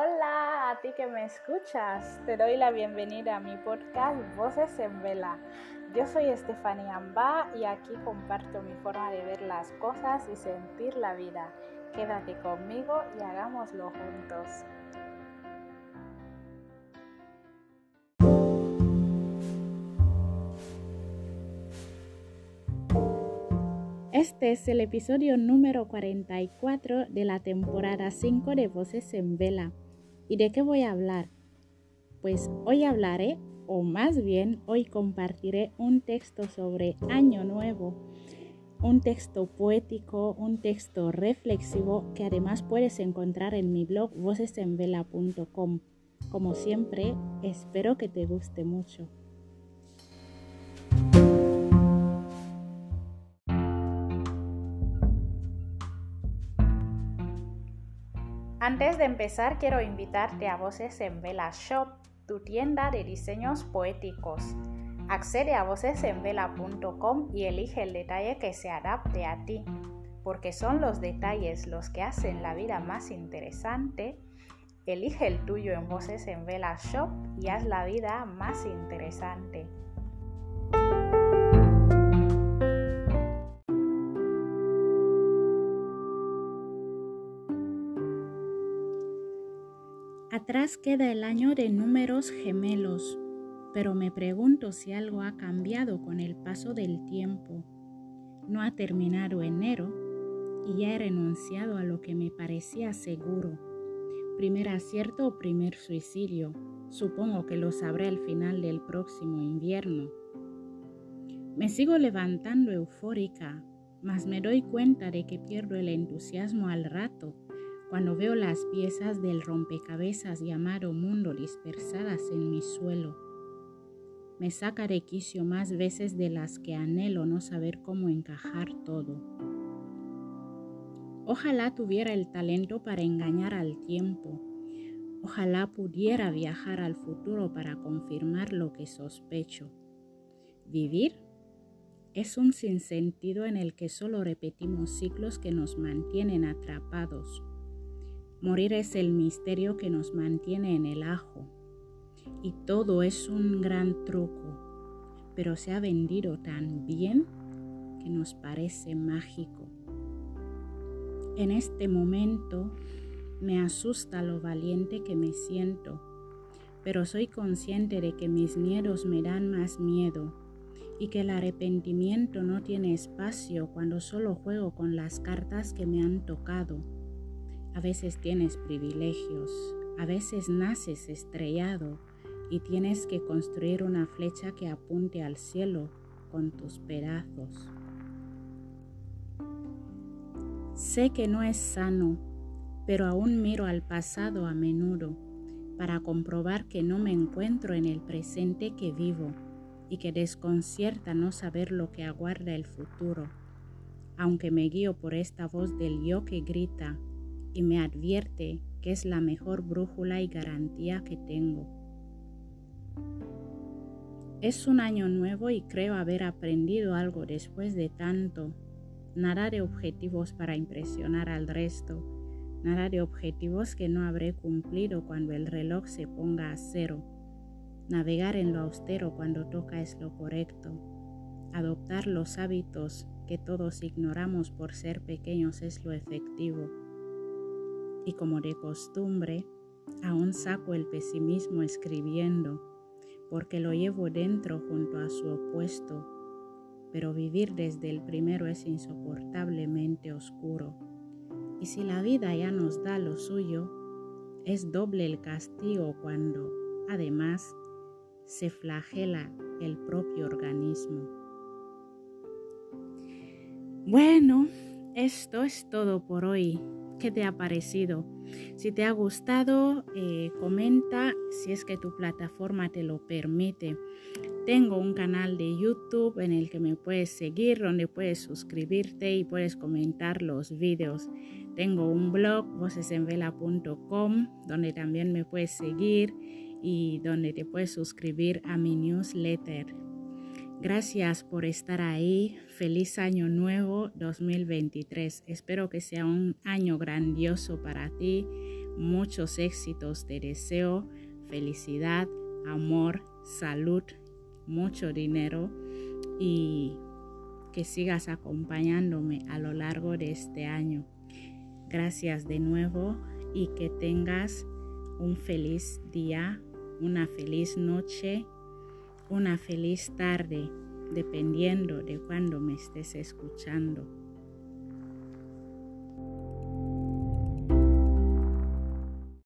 Hola a ti que me escuchas. Te doy la bienvenida a mi podcast Voces en Vela. Yo soy Estefanía Amba y aquí comparto mi forma de ver las cosas y sentir la vida. Quédate conmigo y hagámoslo juntos. Este es el episodio número 44 de la temporada 5 de Voces en Vela. ¿Y de qué voy a hablar? Pues hoy hablaré, o más bien hoy compartiré un texto sobre Año Nuevo, un texto poético, un texto reflexivo que además puedes encontrar en mi blog vocesenvela.com. Como siempre, espero que te guste mucho. Antes de empezar, quiero invitarte a Voces en Vela Shop, tu tienda de diseños poéticos. Accede a vocesenvela.com y elige el detalle que se adapte a ti, porque son los detalles los que hacen la vida más interesante. Elige el tuyo en Voces en Vela Shop y haz la vida más interesante. Atrás queda el año de números gemelos, pero me pregunto si algo ha cambiado con el paso del tiempo. No ha terminado enero y ya he renunciado a lo que me parecía seguro. Primer acierto o primer suicidio. Supongo que lo sabré al final del próximo invierno. Me sigo levantando eufórica, mas me doy cuenta de que pierdo el entusiasmo al rato cuando veo las piezas del rompecabezas llamado mundo dispersadas en mi suelo. Me saca de quicio más veces de las que anhelo no saber cómo encajar todo. Ojalá tuviera el talento para engañar al tiempo. Ojalá pudiera viajar al futuro para confirmar lo que sospecho. Vivir es un sinsentido en el que solo repetimos ciclos que nos mantienen atrapados Morir es el misterio que nos mantiene en el ajo. Y todo es un gran truco, pero se ha vendido tan bien que nos parece mágico. En este momento me asusta lo valiente que me siento, pero soy consciente de que mis miedos me dan más miedo y que el arrepentimiento no tiene espacio cuando solo juego con las cartas que me han tocado a veces tienes privilegios, a veces naces estrellado y tienes que construir una flecha que apunte al cielo con tus pedazos. Sé que no es sano, pero aún miro al pasado a menudo para comprobar que no me encuentro en el presente que vivo y que desconcierta no saber lo que aguarda el futuro, aunque me guío por esta voz del yo que grita, y me advierte que es la mejor brújula y garantía que tengo. Es un año nuevo y creo haber aprendido algo después de tanto. Nada de objetivos para impresionar al resto, nada de objetivos que no habré cumplido cuando el reloj se ponga a cero. Navegar en lo austero cuando toca es lo correcto. Adoptar los hábitos que todos ignoramos por ser pequeños es lo efectivo y como de costumbre, aún saco el pesimismo escribiendo, porque lo llevo dentro junto a su opuesto, pero vivir desde el primero es insoportablemente oscuro. Y si la vida ya nos da lo suyo, es doble el castigo cuando, además, se flagela el propio organismo. Bueno, esto es todo por hoy qué te ha parecido. Si te ha gustado, eh, comenta si es que tu plataforma te lo permite. Tengo un canal de YouTube en el que me puedes seguir, donde puedes suscribirte y puedes comentar los videos. Tengo un blog, vocesenvela.com, donde también me puedes seguir y donde te puedes suscribir a mi newsletter. Gracias por estar ahí. Feliz año nuevo 2023. Espero que sea un año grandioso para ti. Muchos éxitos. Te deseo felicidad, amor, salud, mucho dinero y que sigas acompañándome a lo largo de este año. Gracias de nuevo y que tengas un feliz día, una feliz noche una feliz tarde, dependiendo de cuando me estés escuchando.